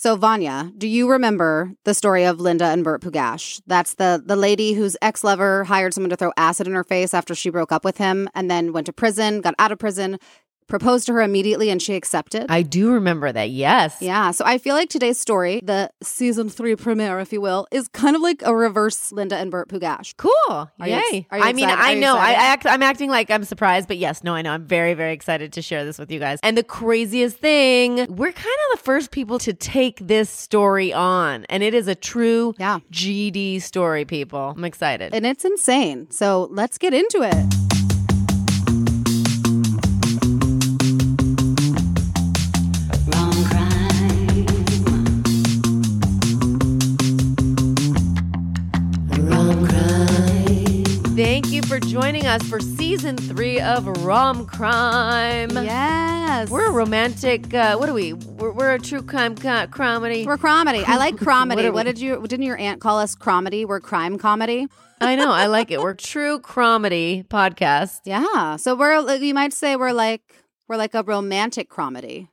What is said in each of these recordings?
So Vanya, do you remember the story of Linda and Burt Pugach? That's the the lady whose ex lover hired someone to throw acid in her face after she broke up with him, and then went to prison, got out of prison, proposed to her immediately, and she accepted. I do remember that. Yes. yeah, so I feel like today's story, the season three premiere, if you will, is kind of like a reverse Linda and Burt Pugach. Cool. Are you Yay. ex- are you I mean. I know. I, I act, I'm acting like I'm surprised, but yes, no, I know. I'm very, very excited to share this with you guys. And the craziest thing, we're kind of the first people to take this story on. And it is a true Yeah. GD story, people. I'm excited. And it's insane. So let's get into it. Joining us for season three of Rom Crime. Yes. We're a romantic, uh, what are we? We're, we're a true crime co- comedy. We're comedy. I like comedy. What what, did you didn't your aunt call us comedy? We're crime comedy. I know. I like it. We're true comedy podcast. Yeah. So we're you might say we're like we're like a romantic comedy.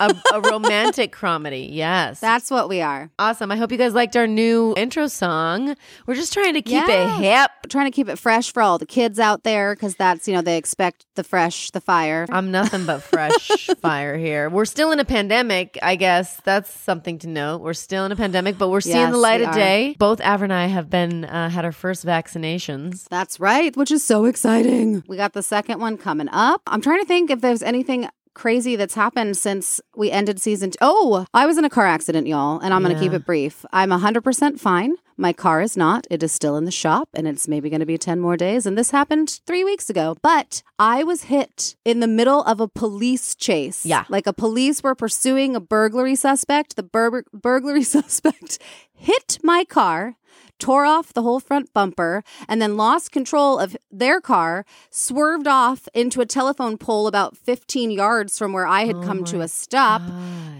A, a romantic comedy. Yes. That's what we are. awesome. I hope you guys liked our new intro song. We're just trying to keep it hip. trying to keep it fresh for all the kids out there because that's you know they expect the fresh, the fire. I'm nothing but fresh fire here. We're still in a pandemic, I guess. That's something to note. We're still in a pandemic, but we're seeing Yes, the light of are. day. Both Aver and I have been uh, had our first vaccinations. That's right, which is so exciting. We got the second one coming up. I'm trying to think if there's anything crazy that's happened since we ended season two. Oh, I was in a car accident, y'all, and I'm going to keep it brief. I'm 100% fine. My car is not. It is still in the shop, and it's maybe going to be 10 more days. And this happened three weeks ago. But I was hit in the middle of a police chase. Yeah. Like a police were pursuing a burglary suspect. The bur- burglary suspect hit my car tore off the whole front bumper, and then lost control of their car, swerved off into a telephone pole about 15 yards from where I had come to a stop.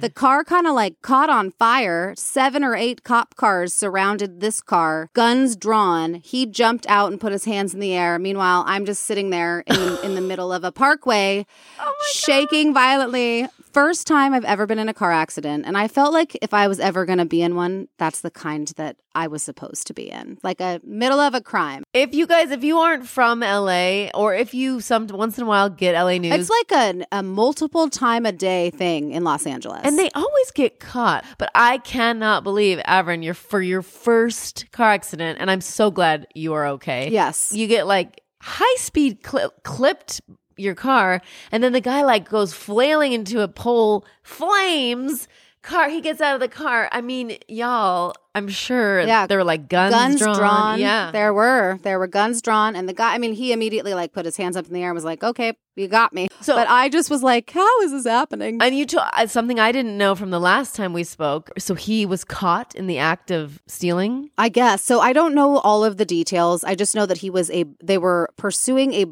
The car kind of like caught on fire. Seven or eight cop cars surrounded this car, guns drawn. He jumped out and put his hands in the air. Meanwhile, I'm just sitting there in the, in the middle of a parkway, shaking violently. First time I've ever been in a car accident. And I felt like if I was ever going to be in one, that's the kind that I was supposed to be in, like a middle of a crime. If you guys, if you aren't from LA, or if you some once in a while get LA news, It's like a, a multiple time a day thing in Los Angeles. and they always get caught. But I cannot believe, Avern, you're for your first car accident, and I'm so glad you are okay. Yes. you get like high speed clip, clipped your car, and then the guy like goes flailing into a pole, flames. Car, he gets out of the car. I mean, y'all, I'm sure Yeah. there were like guns, guns drawn. drawn. Yeah, There were. There were guns drawn. And the guy, I mean, he immediately like put his hands up in the air and was like, okay, you got me. So- but I just was like, how is this happening? And you told uh, something I didn't know from the last time we spoke. So he was caught in the act of stealing. I guess. So I don't know all of the details. I just know that he was a, they were pursuing a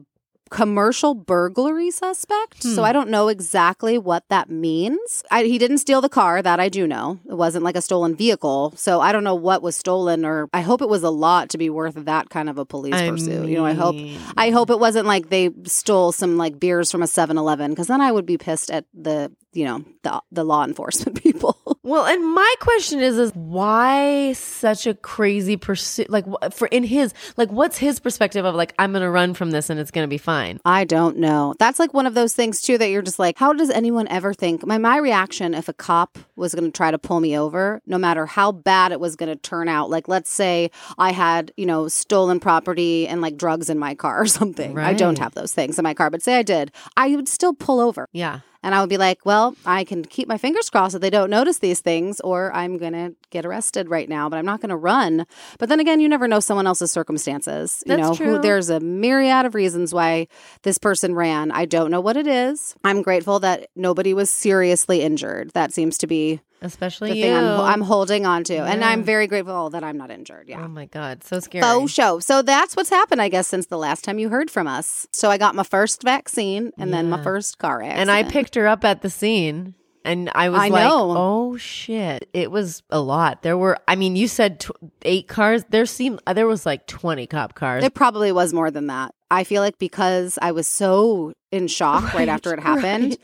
commercial burglary suspect. Hmm. So I don't know exactly what that means. I, he didn't steal the car, that I do know. It wasn't like a stolen vehicle. So I don't know what was stolen or I hope it was a lot to be worth that kind of a police I pursuit. You know, I hope I hope it wasn't like they stole some like beers from a 7-Eleven cuz then I would be pissed at the you know, the the law enforcement people. Well, and my question is, is why such a crazy pursuit? Like, for in his, like, what's his perspective of like, I'm going to run from this and it's going to be fine? I don't know. That's like one of those things too that you're just like, how does anyone ever think? My my reaction if a cop was going to try to pull me over, no matter how bad it was going to turn out. Like, let's say I had you know stolen property and like drugs in my car or something. I don't have those things in my car, but say I did, I would still pull over. Yeah. And I would be like, well, I can keep my fingers crossed that they don't notice these things, or I'm going to get arrested right now, but I'm not going to run. But then again, you never know someone else's circumstances. You That's know, true. Who, there's a myriad of reasons why this person ran. I don't know what it is. I'm grateful that nobody was seriously injured. That seems to be Especially the you. thing I'm, I'm holding on to. And I'm very grateful that I'm not injured. Yeah. Oh my God. So scary. Oh, show. So that's what's happened, I guess, since the last time you heard from us. So I got my first vaccine and then my first car accident. and I picked her up at the scene. And I was I like, know. "Oh shit!" It was a lot. There were, I mean, you said tw- eight cars. There seemed uh, there was like twenty cop cars. It probably was more than that. I feel like because I was so in shock right, after it happened.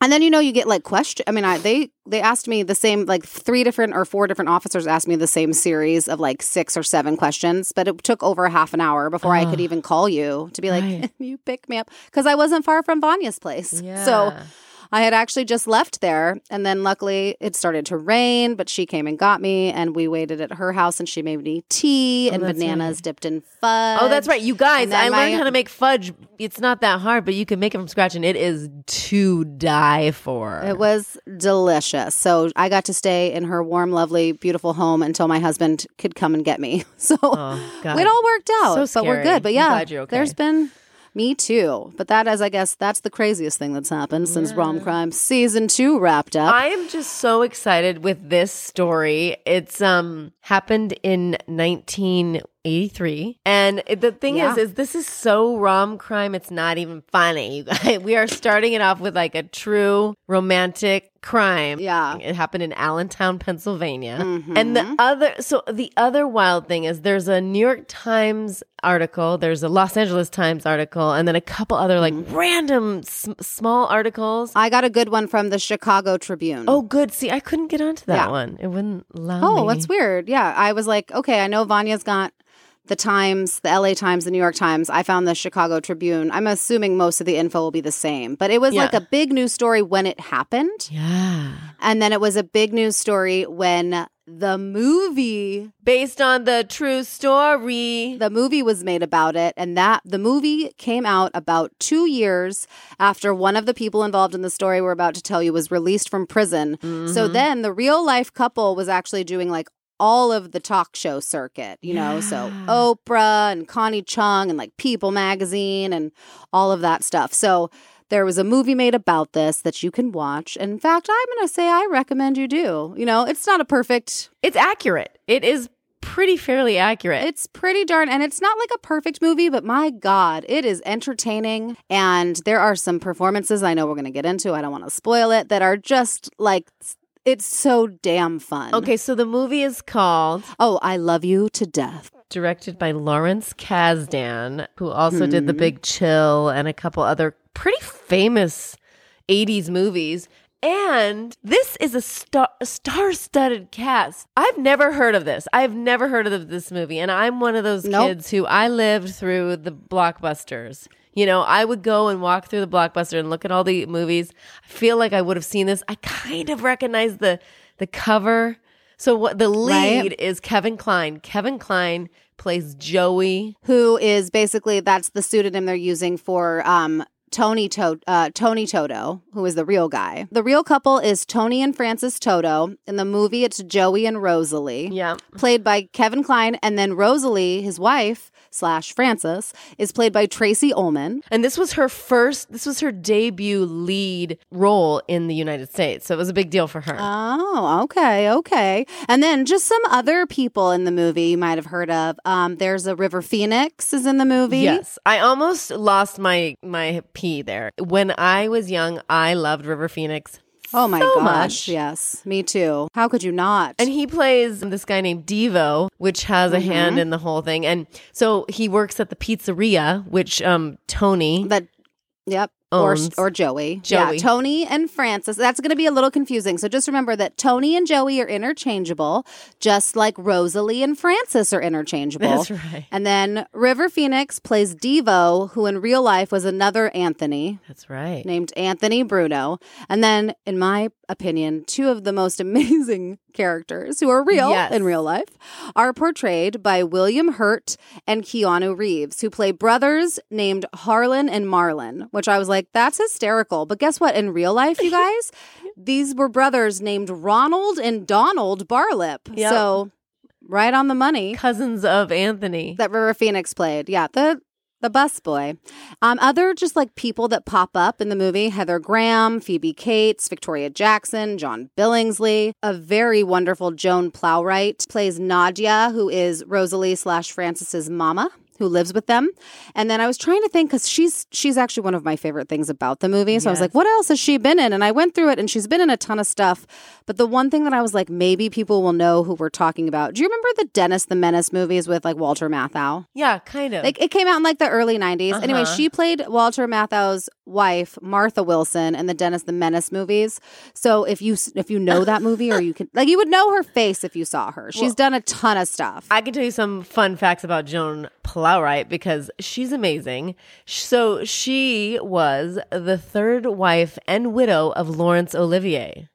And then you know you get like question. I mean, I, they they asked me the same like three different or four different officers asked me the same series of like six or seven questions, but it took over a half an hour before I could even call you to be like, Right. "You pick me up," because I wasn't far from Vanya's place. So Yeah. I had actually just left there, and then luckily it started to rain, but she came and got me, and we waited at her house, and she made me tea Oh, and bananas right. dipped in fudge. Oh, that's right. You guys, I learned my- how to make fudge. It's not that hard, but you can make it from scratch and it is to die for. It was delicious. So I got to stay in her warm, lovely, beautiful home until my husband could come and get me. So Oh, it all worked out. So but we're good. But yeah, okay. there's been me too. But that is, I guess, that's the craziest thing that's happened since Rom Crime season two wrapped up. I am just so excited with this story. It's um happened in 1983. And the thing Yeah. is is this is so rom crime it's not even funny. We are starting it off with like a true romantic crime. Yeah. It happened in Allentown, Pennsylvania. Mhm. And the other, so the other wild thing is there's a New York Times article, there's a Los Angeles Times article, and then a couple other like Mm-hmm. random s- small articles. I got a good one from the Chicago Tribune. Oh, good. See, I couldn't get onto that Yeah. one. It wouldn't allow Oh, me. that's weird. Yeah. I was like, okay, I know Vanya's got the Times, the LA Times, the New York Times. I found the Chicago Tribune. I'm assuming most of the info will be the same, but it was Yeah. like a big news story when it happened. Yeah. And then it was a big news story when the movie Based on the true story. the movie was made about it and that the movie came out about 2 years after one of the people involved in the story we're about to tell you was released from prison. So mm-hmm. then the real life couple was actually doing like all of the talk show circuit, you know, so Oprah and Connie Chung and like People magazine and all of that stuff. So there was a movie made about this that you can watch. And in fact, I'm going to say I recommend you do. You know, it's not a perfect it's accurate. It is pretty fairly accurate. it's pretty darn, and it's not like a perfect movie, but my God, it is entertaining. And there are some performances I know we're going to get into. I don't want to spoil it, that are just like, it's so damn fun. okay, so the movie is called Oh, I love you to death. directed by Lawrence Kasdan, who also did Hmm. The Big Chill and a couple other pretty famous 80s movies. And this is a star star-studded cast. I've never heard of this. I've never heard of this movie, and I'm one of those Nope. kids who I lived through the blockbusters. You know, I would go and walk through the blockbuster and look at all the movies. I feel like I would have seen this. I kind of recognize the the cover. So what the Right. lead is Kevin Kline. Kevin Kline plays Joey. Who is basically, that's the pseudonym they're using for um, Tony, to- uh, Tony Toto, who is the real guy. The real couple is Tony and Frances Toto. In the movie, it's Joey and Rosalie. Yeah. played by Kevin Kline, and then Rosalie, his wife slash Frances, is played by Tracey Ullman. And this was her first, this was her debut lead role in the United States. So it was a big deal for her. Oh, okay, okay. And then just some other people in the movie you might have heard of. Um, there's a River Phoenix is in the movie. Yes, I almost lost my my pee there. When I was young, I loved River Phoenix. Oh my so gosh. much. Yes, me too. How could you not? And he plays this guy named Devo, which has a Mm-hmm. hand in the whole thing. And so he works at the pizzeria, which um Tony that Yep. Or or Joey. Joey. Yeah, Tony and Frances. That's going to be a little confusing. So just remember that Tony and Joey are interchangeable, just like Rosalie and Frances are interchangeable. That's right. And then River Phoenix plays Devo, who in real life was another Anthony That's right. named Anthony Bruno. And then, in my opinion, two of the most amazing characters who are real Yes. in real life are portrayed by William Hurt and Keanu Reeves, who play brothers named Harlan and Marlon, which I was like, that's hysterical. But guess what? In real life, you guys, these were brothers named Ronald and Donald Barlip. Yep. So, right on the money Cousins of Anthony. that River Phoenix played. Yeah, the the bus boy. Um, other just like people that pop up in the movie: Heather Graham, Phoebe Cates, Victoria Jackson, John Billingsley. A very wonderful Joan Plowright plays Nadia, who is Rosalie slash Frances's mama. Who lives with them? And then I was trying to think because she's she's actually one of my favorite things about the movie. So I was like, what else has she been in? And I went through it, and she's been in a ton of stuff. But the one thing that I was like, maybe people will know who we're talking about. Do you remember the Dennis the Menace movies with like Walter Matthau? yeah, kind of. Like it came out in like the early 90s. Anyway, Uh-huh. she played Walter Matthau's wife, Martha Wilson, in the Dennis the Menace movies. So if you if you know that movie or you can like you would know her face if you saw her. She's Well- done a ton of stuff. I can tell you some fun facts about Joan Plowright because she's amazing. So she was the third wife and widow of Laurence Olivier.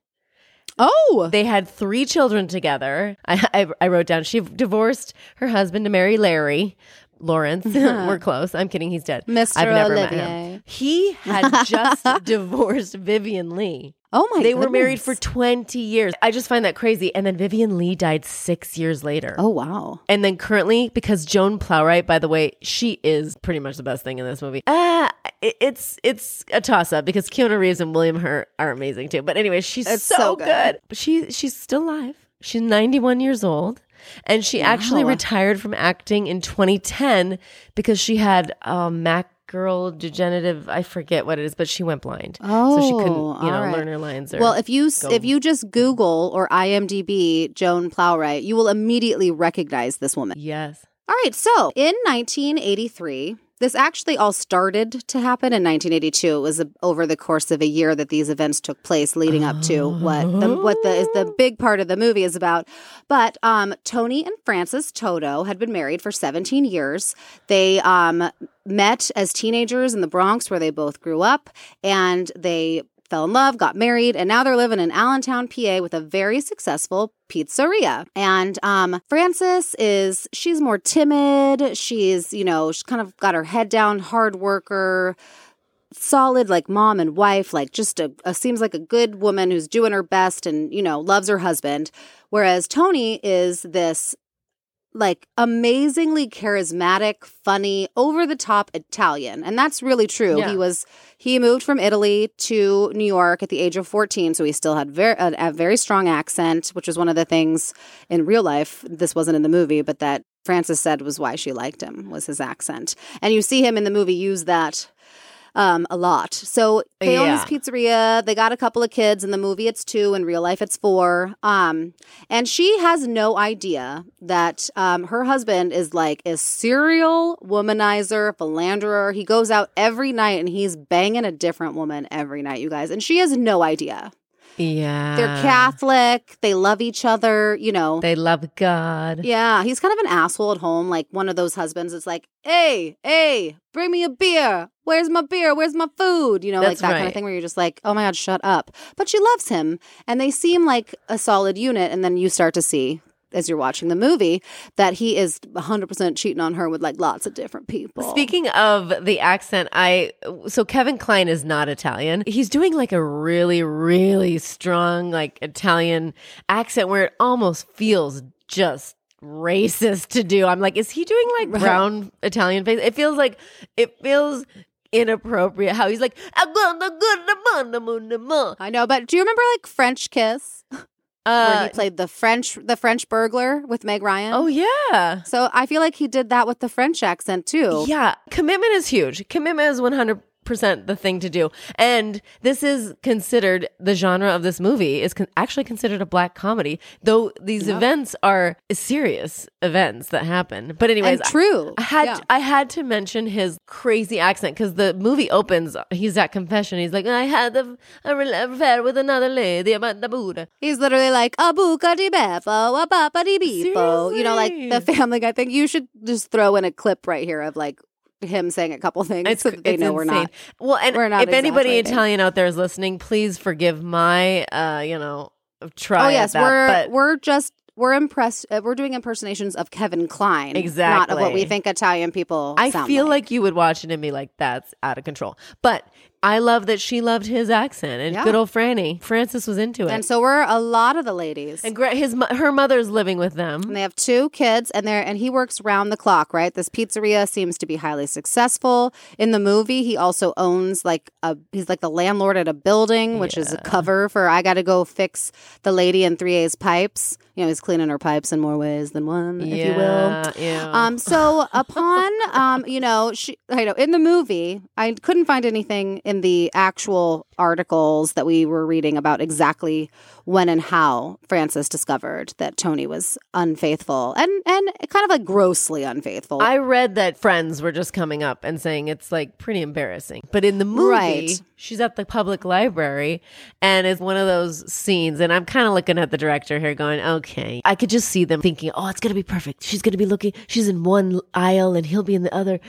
oh, They had three children together. I, I, I wrote down she divorced her husband to marry Larry. Lawrence, we're close. I'm kidding. He's dead. Mr. I've never met him. He had just divorced Vivien Leigh. oh my! God. They were married goodness. for 20 years. I just find that crazy. And then Vivien Leigh died six years later. Oh wow! And then currently, because Joan Plowright, by the way, she is pretty much the best thing in this movie. Ah, it- it's it's a toss up because Keanu Reeves and William Hurt are amazing too. But anyway, she's It's so, so good. good. She she's still alive. She's 91 years old. And she actually retired from acting in 2010 because she had um, macro degenerative. I forget what it is, but she went blind, oh so she couldn't, Oh, you know, right. learn her lines. Or, Well, if you go- if you just Google or IMDb Joan Plowright, you will immediately recognize this woman. yes, All right, so in 1983, this actually all started to happen in 1982. It was a, over the course of a year that these events took place, leading up to what the what the is the big part of the movie is about. But um, Tony and Frances Toto had been married for 17 years. They um, met as teenagers in the Bronx, where they both grew up, and they fell in love, got married, and now they're living in Allentown, PA, with a very successful pizzeria. And um, Frances is she's more timid. She's you know she's kind of got her head down, hard worker. Solid, like mom and wife, like just a, a seems like a good woman who's doing her best and you know loves her husband. Whereas Tony is this like amazingly charismatic, funny, over the top Italian. And that's really true. Yeah. He was he moved from Italy to New York at the age of 14, so he still had very a, a very strong accent, which was one of the things in real life. This wasn't in the movie, but that Frances said was why she liked him was his accent. And you see him in the movie use that um, a lot. So they own this Yeah. pizzeria. They got a couple of kids. In the movie, it's two. In real life, it's four. Um, and she has no idea that um, her husband is like a serial womanizer, philanderer. He goes out every night and he's banging a different woman every night, you guys. And she has no idea. yeah, They're Catholic. They love each other. You know. They love God. Yeah, he's kind of an asshole at home. Like one of those husbands is like, hey, hey, bring me a beer. Where's my beer? Where's my food? You know, like That's that kind of thing where you're just like, oh my God, shut up. But she loves him and they seem like a solid unit. And then you start to see as you're watching the movie that he is 100% cheating on her with like lots of different people. Speaking of the accent, I so Kevin Kline is not Italian. He's doing like a really, really strong like Italian accent where it almost feels just racist to do. I'm like, is he doing like Right. brown Italian face? It feels like it feels inappropriate how he's like "I'm gonna go to mon- the moon, the moon." I know, but do you remember like French Kiss where Uh, he played the French the French burglar with Meg Ryan? oh yeah. So I feel like he did that with the French accent too. Yeah, commitment is huge. Commitment is 100 percent the thing to do. And this is considered the genre of this movie is con- actually considered a black comedy, though these events are serious events that happen. But anyways, And true. I, I had Yeah. I had to mention his crazy accent because the movie opens. He's at confession. He's like, I had a, a affair with another lady about the Buddha. He's literally like a Buca di Beppo, a papa di. You know, like the family guy thing. You should just throw in a clip right here of like him saying a couple things so that they it's know we're not. insane. Well, and we're not if anybody. Italian out there is listening, please forgive my, uh, you know, try. Oh yes, that, we're but we're just we're impressed. Uh, we're doing impersonations of Kevin Kline, exactly, not of what we think Italian people. I feel like. like you would watch it and be like, "That's out of control." But I love that she loved his accent, and Yeah. good old Franny Frances was into it. and so we're a lot of the ladies. and his her mother's living with them. And they have two kids, and they're and he works round the clock, right? This pizzeria seems to be highly successful. In the movie, he also owns like a he's like the landlord at a building, which is a cover for I got to go fix the lady in three A's pipes. You know, he's cleaning her pipes in more ways than one, if you will. Yeah, yeah. Um, so upon, um, you know, she, I know in the movie, I couldn't find anything in the actual articles that we were reading about exactly when and how Frances discovered that Tony was unfaithful and and kind of like grossly unfaithful. I read that friends were just coming up and saying it's like pretty embarrassing. But in the movie, Right. she's at the public library and it's one of those scenes. And I'm kind of looking at the director here going, okay. I could just see them thinking, oh, it's going to be perfect. She's going to be looking, she's in one aisle and he'll be in the other,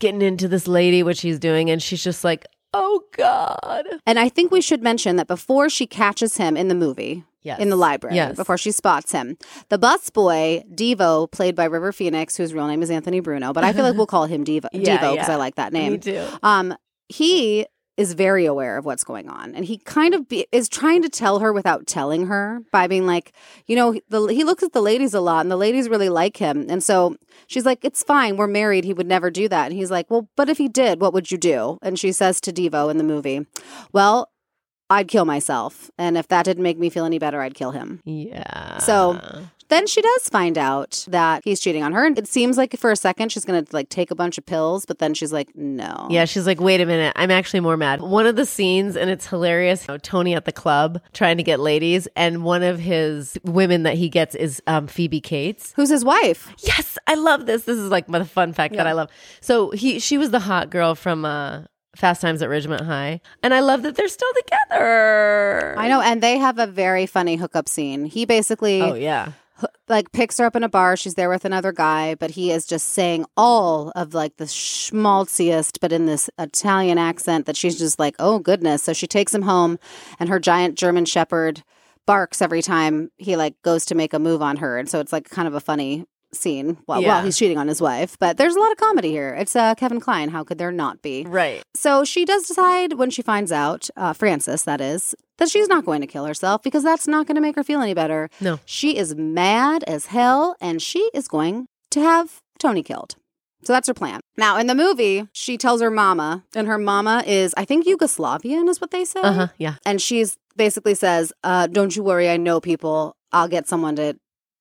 getting into this lady, what she's doing. And she's just like, oh God. and I think we should mention that before she catches him in the movie, Yes. in the library, Yes. before she spots him, the busboy Devo, played by River Phoenix, whose real name is Anthony Bruno, but I feel like we'll call him Devo Yeah, Devo because yeah. I like that name. Me too. Um, he is very aware of what's going on, and he kind of be, is trying to tell her without telling her by being like, you know, the, he looks at the ladies a lot, and the ladies really like him, and so she's like, "It's fine, we're married. He would never do that." And he's like, "Well, but if he did, what would you do?" And she says to Devo in the movie, "Well." I'd kill myself. And if that didn't make me feel any better, I'd kill him. Yeah. So then she does find out that he's cheating on her. And it seems like for a second she's going to like take a bunch of pills, but then she's like, no. Yeah, she's like, wait a minute, I'm actually more mad. One of the scenes, and it's hilarious, you know, Tony at the club trying to get ladies, and one of his women that he gets is um, Phoebe Cates. Who's his wife? Yes, I love this. This is like my fun fact that I love. So he, she was the hot girl from uh, Fast Times at Ridgemont High, and I love that they're still together. I know. And they have a very funny hookup scene. He basically Oh yeah, like picks her up in a bar. She's there with another guy, but he is just saying all of like the schmaltziest, but in this Italian accent that she's just like, oh goodness. So she takes him home, and her giant German Shepherd barks every time he like goes to make a move on her, and so it's like kind of a funny scene while, Yeah. while he's cheating on his wife. But there's a lot of comedy here. It's uh, Kevin Kline. How could there not be? right. So she does decide when she finds out, uh, Frances, that is, that she's not going to kill herself because that's not going to make her feel any better. No. She is mad as hell and she is going to have Tony killed. So that's her plan. Now, in the movie, she tells her mama, and her mama is, I think, Yugoslavian, is what they say. Uh huh. Yeah. And she's basically says, uh, Don't you worry, I know people. I'll get someone to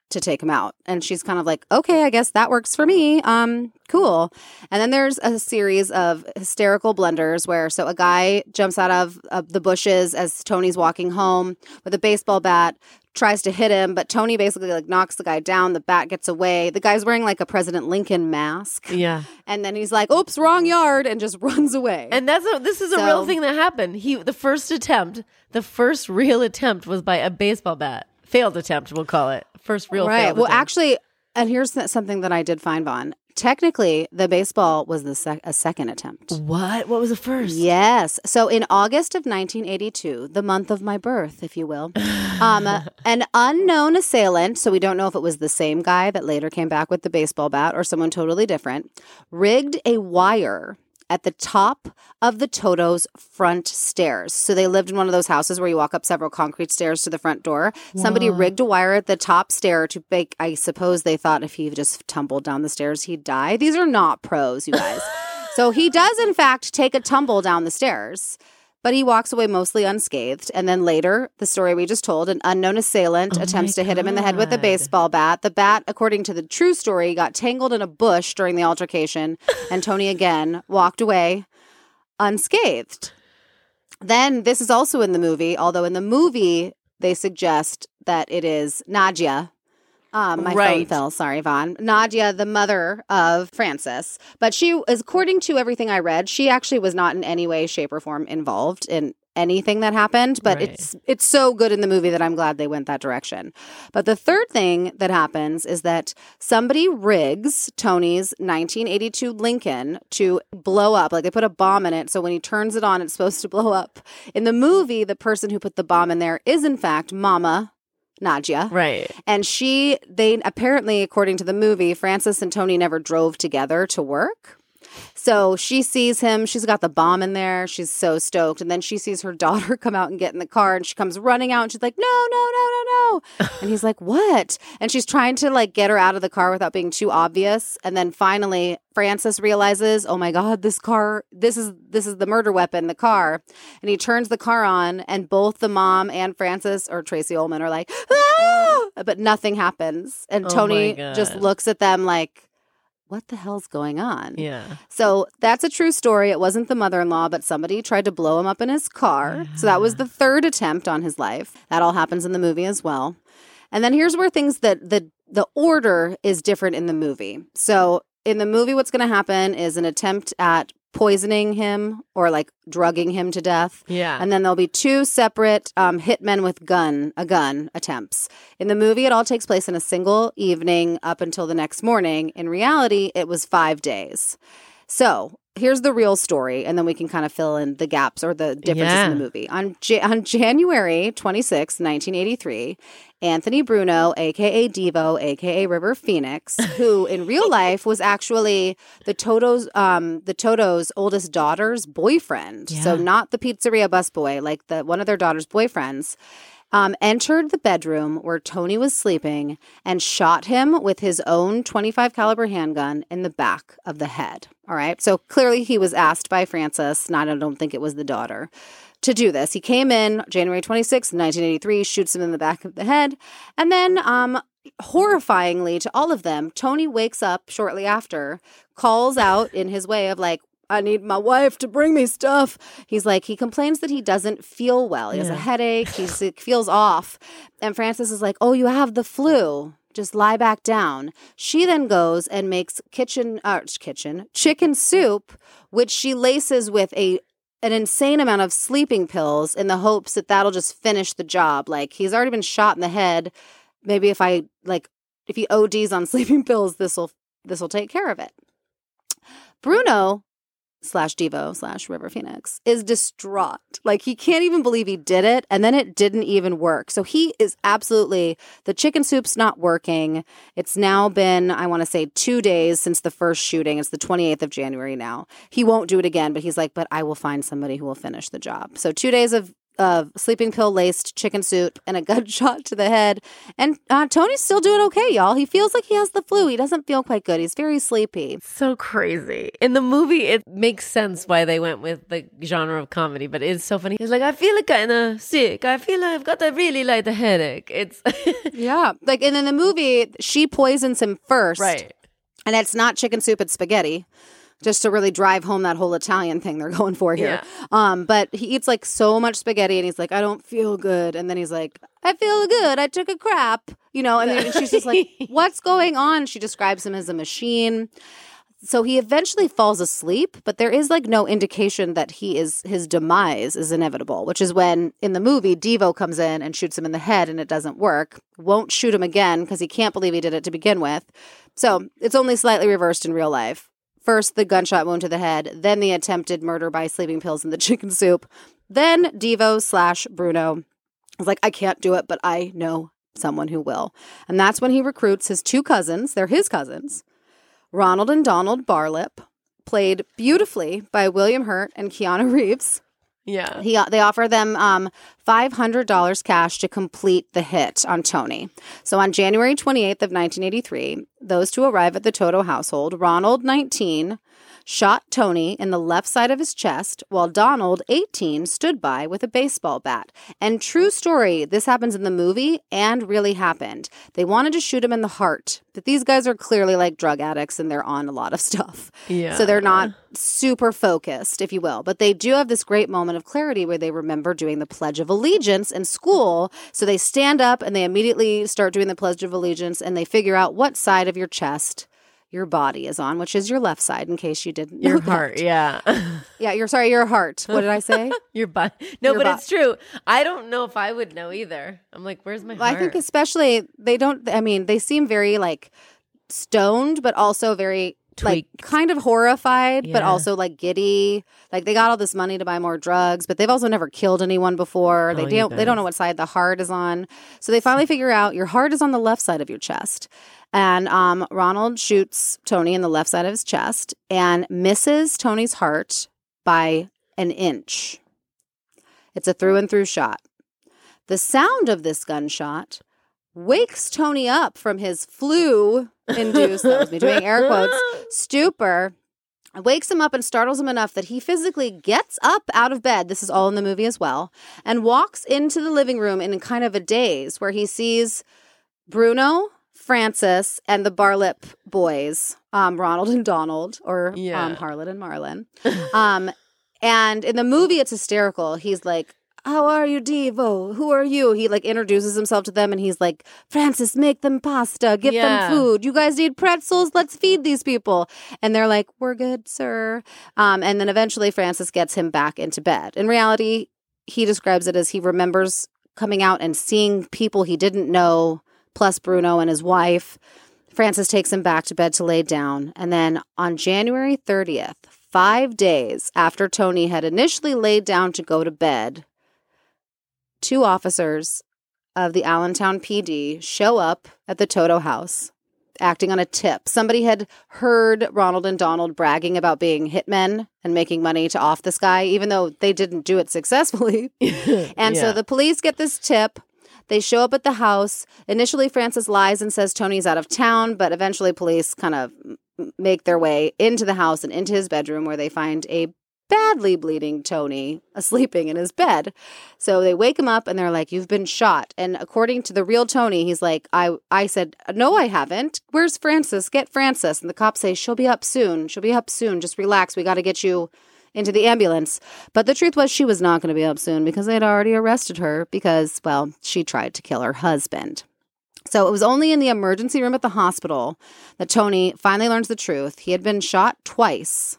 to take him out. And she's kind of like, okay, I guess that works for me. Um, cool. And then there's a series of hysterical blunders where so a guy jumps out of, of the bushes as Tony's walking home with a baseball bat, tries to hit him, but Tony basically like knocks the guy down. The bat gets away. The guy's wearing like a President Lincoln mask. Yeah. And then he's like, oops, wrong yard, and just runs away. And that's a, this is a real thing that happened. He the first attempt, the first real attempt was by a baseball bat. Failed attempt, we'll call it. First real right. Well, attempt. actually, and here's something that I did find, Vaughn. Technically, the baseball was the sec- a second attempt. what? What was the first? Yes. So in August of 1982, the month of my birth, if you will, um, an unknown assailant, so we don't know if it was the same guy that later came back with the baseball bat or someone totally different, rigged a wire at the top of the Toto's front stairs. So they lived in one of those houses where you walk up several concrete stairs to the front door. Somebody rigged a wire at the top stair to make, I suppose they thought if he just tumbled down the stairs, he'd die. These are not pros, you guys. so he does, in fact, take a tumble down the stairs. But he walks away mostly unscathed. And then later, the story we just told, an unknown assailant Oh attempts to hit him in the head with a baseball bat. The bat, according to the true story, got tangled in a bush during the altercation. And Tony again walked away unscathed. Then this is also in the movie, although in the movie they suggest that it is Nadia. Um, my phone Right. fell. Sorry, Vaughn. Nadia, the mother of Frances, but she, is according to everything I read, she actually was not in any way, shape, or form involved in anything that happened. But Right. it's it's so good in the movie that I'm glad they went that direction. But the third thing that happens is that somebody rigs Tony's 1982 Lincoln to blow up. Like they put a bomb in it. So when he turns it on, it's supposed to blow up. In the movie, the person who put the bomb in there is, in fact, Mama Nadia. Right. And she, they apparently, according to the movie, Frances and Tony never drove together to work. So she sees him. She's got the bomb in there. She's so stoked. And then she sees her daughter come out and get in the car and she comes running out and she's like, no, no, no, no, no. And he's like, what? And she's trying to like get her out of the car without being too obvious. And then finally, Frances realizes, oh my God, this car, this is this is the murder weapon, the car. And he turns the car on, and both the mom and Frances or Tracey Ullman are like, ah! but nothing happens. And Oh Tony just looks at them like, what the hell's going on? Yeah. So that's a true story. It wasn't the mother in law, but somebody tried to blow him up in his car. So that was the third attempt on his life. That all happens in the movie as well. And then here's where things that the the order is different in the movie. So in the movie, what's going to happen is an attempt at poisoning him or like drugging him to death. Yeah. And then there'll be two separate um, hitmen with gun, a gun attempts. In the movie, it all takes place in a single evening up until the next morning. In reality, it was five days. So here's the real story, and then we can kind of fill in the gaps or the differences in the movie. On, Ja- on January 26, 1983, Anthony Bruno, aka Devo, aka River Phoenix, who in real life was actually the Toto's um the Toto's oldest daughter's boyfriend. So not the pizzeria busboy, like the one of their daughter's boyfriends. Um, entered the bedroom where Tony was sleeping and shot him with his own 25 caliber handgun in the back of the head. All right. So clearly he was asked by Frances, not I don't think it was the daughter, to do this. He came in January 26, 1983, shoots him in the back of the head, and then um horrifyingly to all of them, Tony wakes up shortly after, calls out in his way of like, I need my wife to bring me stuff. He's like, he complains that he doesn't feel well. He has a headache. He's, he feels off. And Frances is like, Oh, you have the flu. Just lie back down. She then goes and makes kitchen, uh, kitchen, chicken soup, which she laces with a an insane amount of sleeping pills in the hopes that that'll just finish the job. Like he's already been shot in the head. Maybe if I like if he ODs on sleeping pills, this will this will take care of it. Bruno slash Devo slash River Phoenix is distraught. Like he can't even believe he did it, and then it didn't even work. So he is absolutely the chicken soup's not working. It's now been I want to say two days since the first shooting. It's the twenty eighth of January now. He won't do it again, but he's like, but I will find somebody who will finish the job. So two days of of sleeping pill laced chicken soup and a gunshot to the head. And uh, Tony's still doing okay, y'all. He feels like he has the flu. He doesn't feel quite good. He's very sleepy. so crazy. In the movie, it makes sense why they went with the genre of comedy, but it's so funny. He's like, I feel like kind of sick. I feel like I've got a really light headache. It's Yeah. Like, and in the movie, she poisons him first. right. And it's not chicken soup, it's spaghetti. Just to really drive home that whole Italian thing they're going for here. Um, but he eats like so much spaghetti and he's like, I don't feel good. And then he's like, I feel good. I took a crap. You know, and then she's just like, What's going on? She describes him as a machine. So he eventually falls asleep, but there is like no indication that he is his demise is inevitable, which is when in the movie Devo comes in and shoots him in the head and it doesn't work. Won't shoot him again because he can't believe he did it to begin with. So it's only slightly reversed in real life. First, the gunshot wound to the head, then the attempted murder by sleeping pills in the chicken soup, then Devo slash Bruno was like, I can't do it, but I know someone who will. And that's when he recruits his two cousins. They're his cousins, Ronald and Donald Barlip, played beautifully by William Hurt and Keanu Reeves. Yeah. He they offer them um, five hundred dollars cash to complete the hit on Tony. So on January twenty eighth of nineteen eighty three, those two arrive at the Toto household. Ronald nineteen shot Tony in the left side of his chest, while Donald eighteen stood by with a baseball bat. And true story, this happens in the movie and really happened. They wanted to shoot him in the heart, but these guys are clearly like drug addicts and they're on a lot of stuff. Yeah. So they're not super focused, if you will, but they do have this great moment of clarity where they remember doing the Pledge of Allegiance in school. So they stand up and they immediately start doing the Pledge of Allegiance and they figure out what side of your chest your body is on, which is your left side, in case you didn't know Your heart, yeah. Yeah, you're sorry, your heart. What did I say? Your butt. No, Your but butt. it's true. I don't know if I would know either. I'm like, where's my Well, I think especially they don't. I mean, they seem very like stoned, but also very like kind of horrified, but also like giddy. Like they got all this money to buy more drugs, but they've also never killed anyone before. They Oh, don't. They don't know what side the heart is on. So they finally figure out your heart is on the left side of your chest. And um, Ronald shoots Tony in the left side of his chest and misses Tony's heart by an inch. It's a through and through shot. The sound of this gunshot wakes Tony up from his flu induced, that was me doing air quotes, stupor. Wakes him up and startles him enough that he physically gets up out of bed. This is all in the movie as well, and walks into the living room in kind of a daze where he sees Bruno, Frances, and the Barlip boys, um, Ronald and Donald, or Yeah. um, Harlan and Marlon. Um, and in the movie, it's hysterical. He's like, how are you, Devo? Who are you? He like introduces himself to them and he's like, Frances, make them pasta, give Yeah. them food. You guys need pretzels. Let's feed these people. And they're like, we're good, sir. Um, and then eventually Frances gets him back into bed. In reality, he describes it as he remembers coming out and seeing people he didn't know, plus Bruno and his wife. Frances takes him back to bed to lay down. And then on January 30th, five days after Tony had initially laid down to go to bed, two officers of the Allentown PD show up at the Toto house acting on a tip. Somebody had heard Ronald and Donald bragging about being hitmen and making money to off this guy, even though they didn't do it successfully. And so the police get this tip. They show up at the house. Initially, Frances lies and says Tony's out of town, but eventually, police kind of make their way into the house and into his bedroom where they find a badly bleeding Tony uh, sleeping in his bed. So they wake him up and they're like, You've been shot. And according to the real Tony, he's like, I, I said, No, I haven't. Where's Frances? Get Frances. And the cops say, She'll be up soon. She'll be up soon. Just relax. We got to get you into the ambulance. But the truth was, she was not going to be up soon because they'd already arrested her because, well, she tried to kill her husband. So it was only in the emergency room at the hospital that Tony finally learns the truth. He had been shot twice,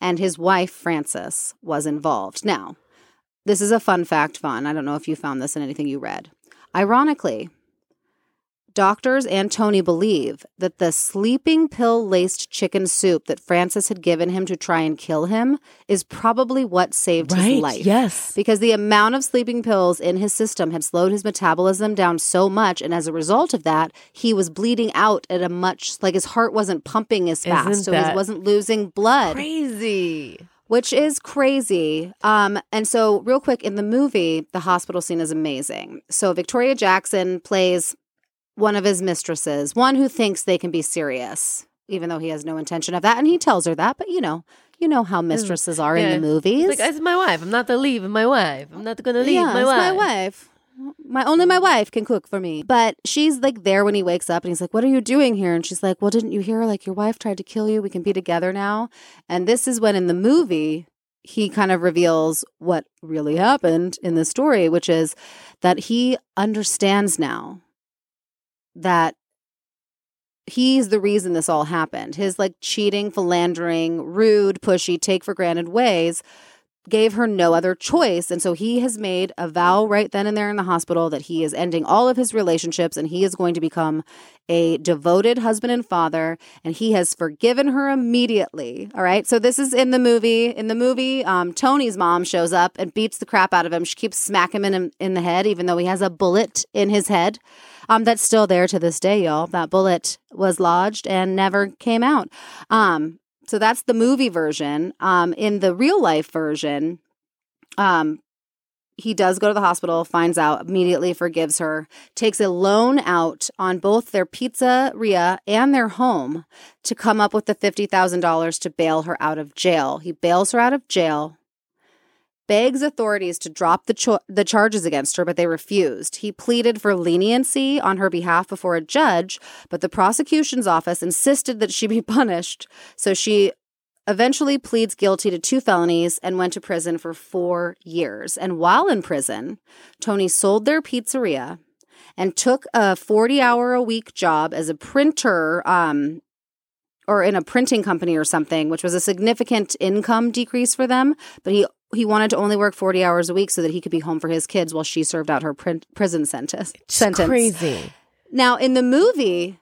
and his wife, Frances, was involved. Now, this is a fun fact, Vaughn. I don't know if you found this in anything you read. Ironically, doctors and Tony believe that the sleeping pill laced chicken soup that Frances had given him to try and kill him is probably what saved his life Yes. because the amount of sleeping pills in his system had slowed his metabolism down so much and as a result of that he was bleeding out at a much like his heart wasn't pumping as fast Isn't so he wasn't losing blood Crazy. which is crazy um and so real quick in the movie the hospital scene is amazing so victoria jackson plays one of his mistresses one who thinks they can be serious even though he has no intention of that and he tells her that but you know you know how mistresses are in the movies Like, is my wife. I'm not leave my wife. I'm not going to leave yeah, my it's wife. my wife. My only my wife can cook for me. But she's like there when he wakes up and he's like, What are you doing here? And she's like, Well, didn't you hear like your wife tried to kill you? We can be together now. And this is when in the movie he kind of reveals what really happened in the story, which is that he understands now that he's the reason this all happened. His like cheating, philandering, rude, pushy, take for granted ways gave her no other choice. And so he has made a vow right then and there in the hospital that he is ending all of his relationships and he is going to become a devoted husband and father. And he has forgiven her immediately. All right. So this is in the movie. In the movie, um, Tony's mom shows up and beats the crap out of him. She keeps smacking him in, in the head, even though he has a bullet in his head. Um, that's still there to this day, y'all. That bullet was lodged and never came out. Um, so that's the movie version. Um, in the real life version, um, he does go to the hospital, finds out, immediately forgives her, takes a loan out on both their pizzeria and their home to come up with the $50,000 to bail her out of jail. He bails her out of jail, begs authorities to drop the, cho- the charges against her, but they refused. He pleaded for leniency on her behalf before a judge, but the prosecution's office insisted that she be punished. So she eventually pleads guilty to two felonies and went to prison for four years. And while in prison, Tony sold their pizzeria and took a 40 hour a week job as a printer um, or in a printing company or something, which was a significant income decrease for them. But he he wanted to only work 40 hours a week so that he could be home for his kids while she served out her print, prison sentence. sentence. Crazy. Now, in the movie,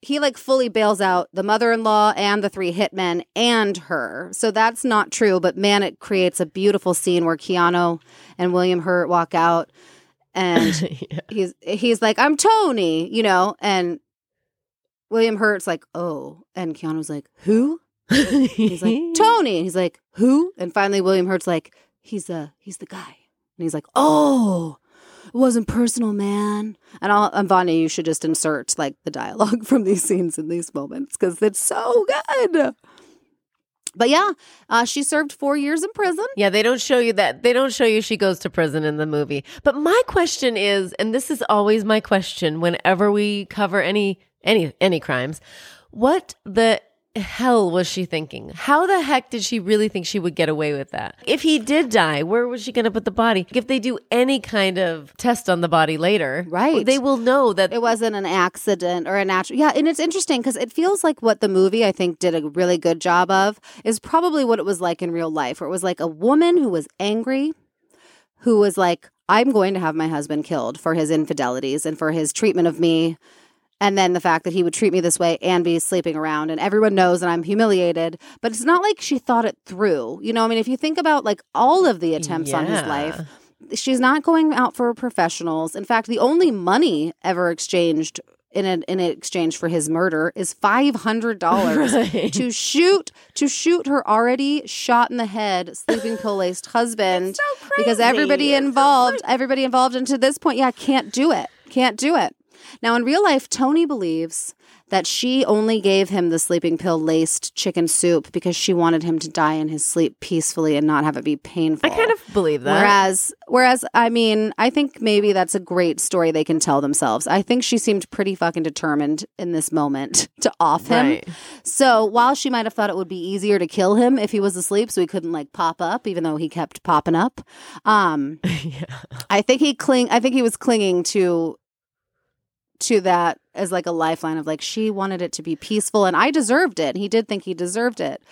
he like fully bails out the mother-in-law and the three hitmen and her. So that's not true, but man, it creates a beautiful scene where Keanu and William Hurt walk out and Yeah. he's he's like, I'm Tony, you know, and William Hurt's like, oh, and Keanu's like, who? He's like, Tony. And he's like, who? And finally William Hurt's like, he's the he's the guy. And he's like, oh, it wasn't personal, man. And I'll, and Vanya, you should just insert like the dialogue from these scenes in these moments because it's so good. But yeah, uh, she served four years in prison. Yeah, they don't show you that. They don't show you she goes to prison in the movie. But my question is, and this is always my question whenever we cover any any any crimes, what the hell was she thinking? How the heck did she really think she would get away with that? If he did die, where was she going to put the body? If they do any kind of test on the body later, Right. they will know that It wasn't an accident or a natural. Yeah, and it's interesting because it feels like what the movie I think did a really good job of is probably what it was like in real life, where it was like a woman who was angry, who was like, "I'm going to have my husband killed for his infidelities and for his treatment of me." And then the fact that he would treat me this way and be sleeping around, and everyone knows that I'm humiliated. But it's not like she thought it through. You know, I mean, if you think about like all of the attempts on his life, she's not going out for professionals. In fact, the only money ever exchanged in a, in exchange for his murder is five hundred dollars Right. to shoot to shoot her already shot in the head, sleeping pill laced husband. because everybody involved, everybody involved, and to this point, yeah, can't do it, can't do it. Now, in real life, Tony believes that she only gave him the sleeping pill laced chicken soup because she wanted him to die in his sleep peacefully and not have it be painful. I kind of believe that. Whereas, whereas, I mean, I think maybe that's a great story they can tell themselves. I think she seemed pretty fucking determined in this moment to off him. Right. So while she might have thought it would be easier to kill him if he was asleep, so he couldn't like pop up, even though he kept popping up, um, I think he cling. I think he was clinging to to that as like a lifeline of like she wanted it to be peaceful and I deserved it. He did think he deserved it.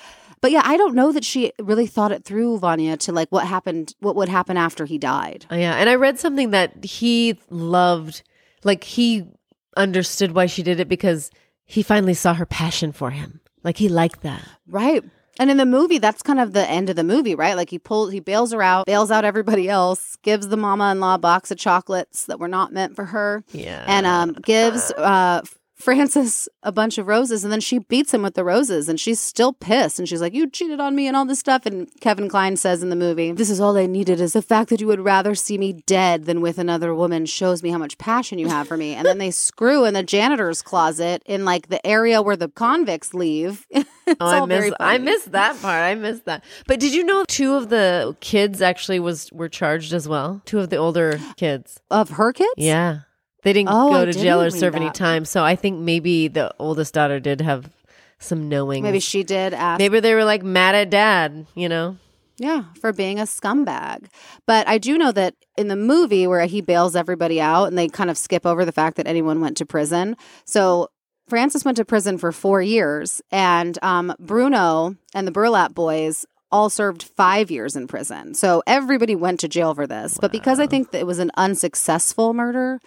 But yeah, I don't know that she really thought it through, Vanya, to like what happened, what would happen after he died. Oh, yeah. And I read something that he loved, like he understood why she did it because he finally saw her passion for him. Like he liked that. Right. And in the movie, that's kind of the end of the movie, right? Like he pulls, he bails her out, bails out everybody else, gives the mama-in-law a box of chocolates that were not meant for her, Yeah. and um, gives uh, Frances a bunch of roses, and then she beats him with the roses, and she's still pissed, and she's like, "You cheated on me," and all this stuff. And Kevin Kline says in the movie, "This is all I needed is the fact that you would rather see me dead than with another woman shows me how much passion you have for me." And then they screw in the janitor's closet in like the area where the convicts leave. It's Oh, I all very miss I missed that part. I missed that. But did you know two of the kids actually was were charged as well? Two of the older kids. of her kids. Yeah. They didn't Oh, go to jail or didn't serve any time. So I think maybe the oldest daughter did have some knowing. Maybe she did ask. maybe they were like mad at dad, you know? Yeah, for being a scumbag. But I do know that in the movie where he bails everybody out and they kind of skip over the fact that anyone went to prison. So Frances went to prison for four years, and um, Bruno and the Burlap boys all served five years in prison. So everybody went to jail for this. But because I think that it was an unsuccessful murder,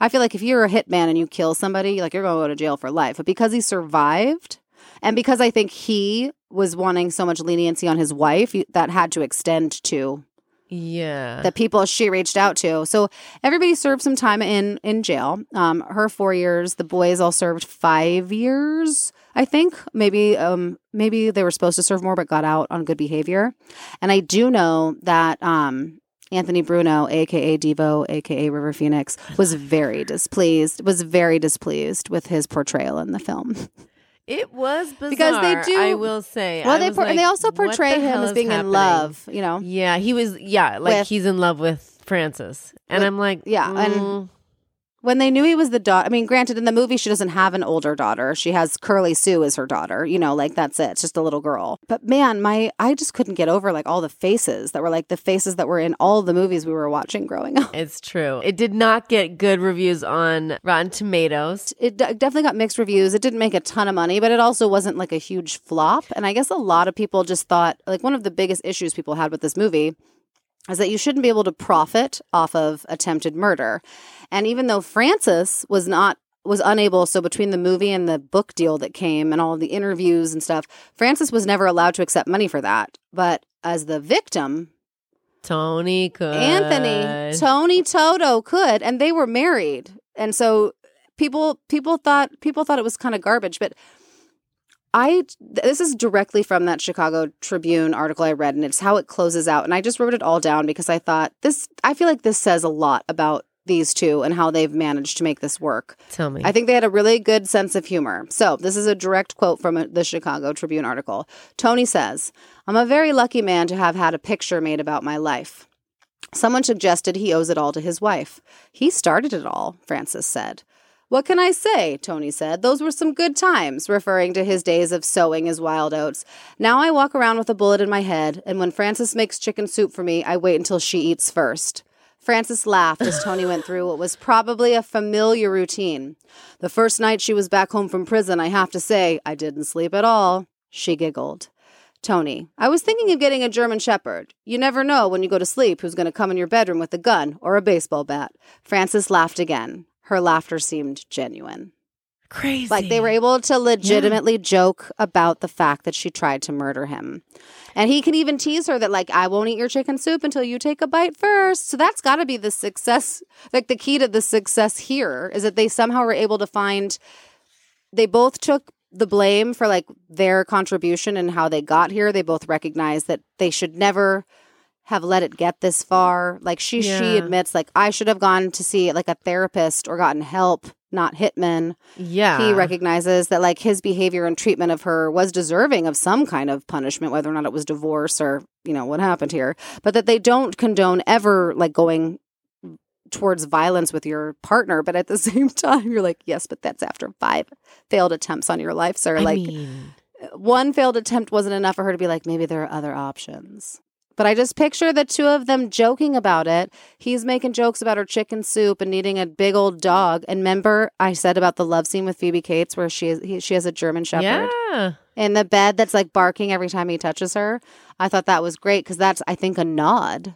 I feel like if you're a hitman and you kill somebody, like you're going to go to jail for life. But because he survived, and because I think he was wanting so much leniency on his wife, that had to extend to Yeah. the people she reached out to. So everybody served some time in in jail. Um, her four years. The boys all served five years. I think maybe um, maybe they were supposed to serve more, but got out on good behavior. And I do know that um, Anthony Bruno, aka Devo, aka River Phoenix, was very displeased. Was very displeased with his portrayal in the film. It was bizarre. Because they do- I will say. Well, I they por- and they also portray the him as being happening? in love. You know, Yeah, he was. Yeah, like With- he's in love with Frances, and With- I'm like, yeah, and- mm, when they knew he was the daughter, I mean, granted, in the movie, she doesn't have an older daughter. She has Curly Sue as her daughter. You know, like that's it. It's just a little girl. But man, my I just couldn't get over like all the faces that were like the faces that were in all the movies we were watching growing up. It's true. It did not get good reviews on Rotten Tomatoes. It d- definitely got mixed reviews. It didn't make a ton of money, but it also wasn't like a huge flop. And I guess a lot of people just thought like one of the biggest issues people had with this movie is that you shouldn't be able to profit off of attempted murder. And even though Frances was not was unable so between the movie and the book deal that came and all the interviews and stuff, Frances was never allowed to accept money for that. But as the victim, Tony could. Anthony, Tony Toto could, and they were married. And so people people thought people thought it was kind of garbage, but I this is directly from that Chicago Tribune article I read and it's how it closes out and I just wrote it all down because I thought this I feel like this says a lot about these two and how they've managed to make this work. Tell me. I think they had a really good sense of humor. So, this is a direct quote from a, the Chicago Tribune article. Tony says, I'm a very lucky man to have had a picture made about my life. Someone suggested he owes it all to his wife. He started it all, Frances said. What can I say? Tony said. Those were some good times, referring to his days of sowing his wild oats. Now I walk around with a bullet in my head, and when Frances makes chicken soup for me, I wait until she eats first. Frances laughed as Tony went through what was probably a familiar routine. The first night she was back home from prison, I have to say, I didn't sleep at all. She giggled. Tony, I was thinking of getting a German Shepherd. You never know when you go to sleep who's going to come in your bedroom with a gun or a baseball bat. Frances laughed again. Her laughter seemed genuine. Crazy. Like they were able to legitimately joke about the fact that she tried to murder him. And he can even tease her that, like, I won't eat your chicken soup until you take a bite first. So that's got to be the success. Like, the key to the success here is that they somehow were able to find, they both took the blame for like their contribution and how they got here. They both recognized that they should never have let it get this far. Like she she admits like I should have gone to see like a therapist or gotten help, not hitmen. Yeah. he recognizes that like his behavior and treatment of her was deserving of some kind of punishment whether or not it was divorce or you know what happened here. But that they don't condone ever like going towards violence with your partner. But at the same time you're like yes but that's after five failed attempts on your life sir. I like mean, one failed attempt wasn't enough for her to be like maybe there are other options but I just picture the two of them joking about it. He's making jokes about her chicken soup and needing a big old dog. And remember, I said about the love scene with Phoebe Cates where she is, he, she has a German Shepherd yeah. in the bed that's like barking every time he touches her. I thought that was great because that's, I think, a nod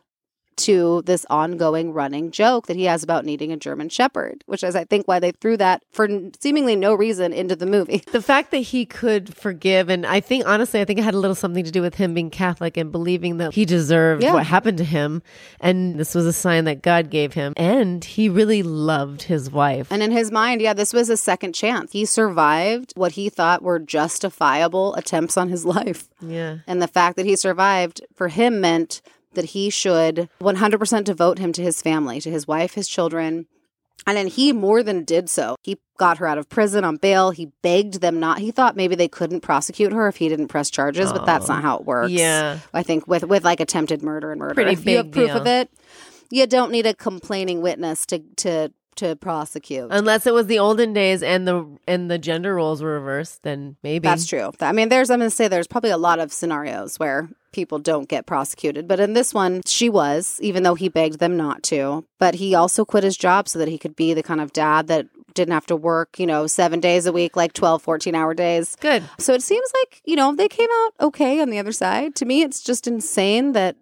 to this ongoing running joke that he has about needing a German Shepherd, which is, I think, why they threw that for seemingly no reason into the movie. The fact that he could forgive, and I think honestly, I think it had a little something to do with him being Catholic and believing that he deserved Yeah. what happened to him, and this was a sign that God gave him, and he really loved his wife. And in his mind, yeah, this was a second chance. He survived what he thought were justifiable attempts on his life. yeah, And the fact that he survived for him meant that he should 100% devote him to his family, to his wife, his children. And then he more than did so. He got her out of prison on bail. He begged them not. He thought maybe they couldn't prosecute her if he didn't press charges, but that's not oh. how it works. Yeah. I think with with like attempted murder and murder. Pretty if you have big proof deal. of it, you don't need a complaining witness to to to prosecute. unless it was the olden days and the and the gender roles were reversed, then maybe That's true. I mean, there's, I'm going to say there's probably a lot of scenarios where people don't get prosecuted. But in this one, she was, even though he begged them not to. But he also quit his job so that he could be the kind of dad that didn't have to work, you know, seven days a week, like 12, 14 hour days. Good. So it seems like, you know, they came out okay on the other side. To me, it's just insane that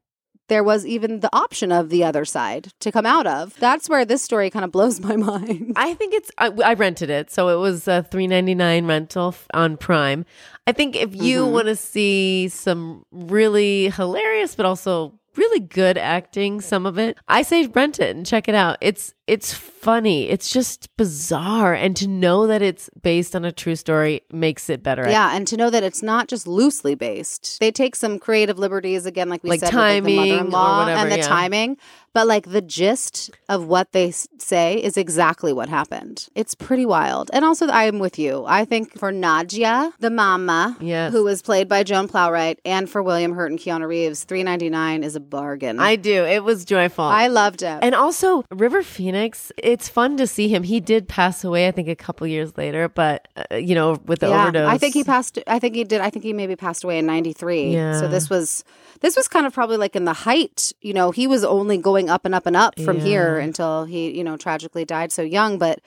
there was even the option of the other side to come out of. That's where this story kind of blows my mind. I think it's. I, I rented it, so it was a three ninety nine rental f- on Prime. I think if you Mm-hmm. want to see some really hilarious, but also really good acting, some of it, I say rent it and check it out. It's it's funny. It's just bizarre, and to know that it's based on a true story makes it better. Yeah, and to know that it's not just loosely based. They take some creative liberties again, like we Like said, with timing like the mother-in-law whatever, and the yeah. timing. But like the gist of what they say is exactly what happened. It's pretty wild. And also, I'm with you. I think for Nadia, the mama, Yes. who was played by Joan Plowright, and for William Hurt and Keanu Reeves, 3.99 is a bargain. I do. It was joyful. I loved it. and also River Phoenix. It's fun to see him. He did pass away, I think, a couple years later, but uh, you know, with the yeah, overdose. I think he passed. I think he did. I think he maybe passed away in '93. Yeah. So this was this was kind of probably like in the height. You know, he was only going up and up and up from here until he, you know, tragically died so young. But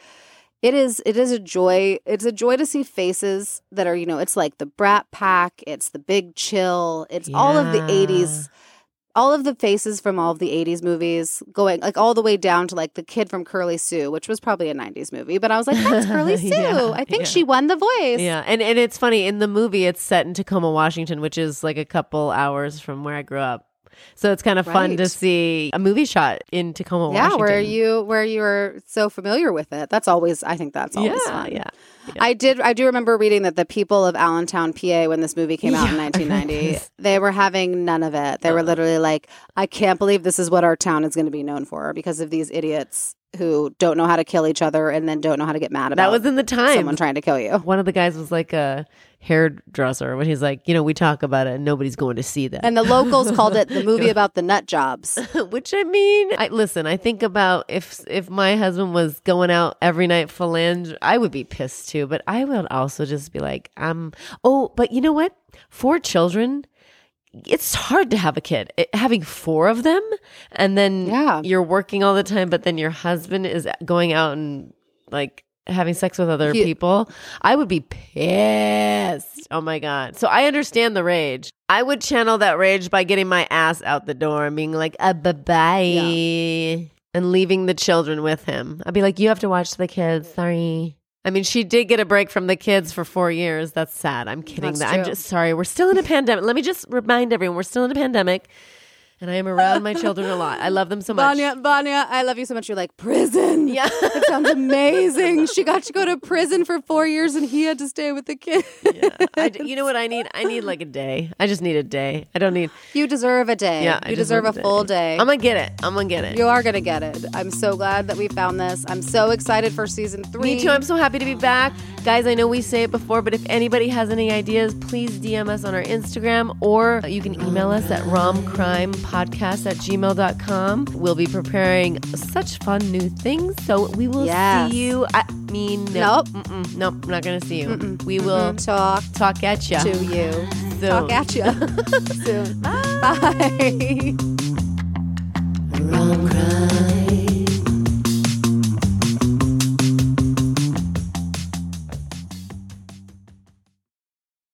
it is it is a joy. It's a joy to see faces that are, you know, it's like the Brat Pack. It's the Big Chill. It's all of the '80s. All of the faces from all of the 80s movies going like all the way down to like the kid from Curly Sue, which was probably a 90s movie. But I was like, that's Curly Sue. Yeah, I think yeah. she won the voice. Yeah, and and it's funny in the movie. It's set in Tacoma, Washington, which is like a couple hours from where I grew up. So it's kind of fun to see a movie shot in Tacoma, Yeah, Washington. where you where you're so familiar with it. That's always I think that's always yeah, fun. yeah. I did I do remember reading that the people of Allentown, PA when this movie came out in Yeah, I read 1990, they were having none of it. They were uh-huh. literally like, I can't believe this is what our town is going to be known for because of these idiots who don't know how to kill each other and then don't know how to get mad about That was in the time. someone trying to kill you. One of the guys was like a hairdresser when he's like, you know, we talk about it and nobody's going to see that. And the locals called it the movie about the nut jobs. Which I mean, I listen. I think about if if my husband was going out every night phalange, I would be pissed too. But I would also just be like, um, oh, but you know what? Four children, it's hard to have a kid. It- having four of them, and then Yeah. you're working all the time, but then your husband is going out and like having sex with other He- people. I would be pissed. Oh my god! So I understand the rage. I would channel that rage by getting my ass out the door and being like, uh, bye bye, and leaving the children with him. I'd be like, you have to watch the kids. Sorry. I mean, she did get a break from the kids for four years. That's sad. I'm kidding. That's that I'm just sorry. We're still in a pandemic. Let me just remind everyone we're still in a pandemic, and I am around my children a lot. I love them so much. Vanya, Vanya, I love you so much. You're like prison. Yeah. it sounds amazing. She got to go to prison for four years, and he had to stay with the kid. yeah. I, you know what I need? I need like a day. I just need a day. I don't need. You deserve a day. Yeah, I you deserve a want full day. I'm gonna get it. I'm gonna get it. you are gonna get it. I'm so glad that we found this. I'm so excited for season three. Me too. I'm so happy to be back. Guys, I know we say it before, but if anybody has any ideas, please DM us on our Instagram or you can email us at romcrimepodcast at gmail.com. We'll be preparing such fun new things. So we will Yes. see you. I mean, Nope. Mm-mm, nope, I'm not going to see you. We will talk talk at you. to you. soon. Talk at you soon. Bye. Rom crime.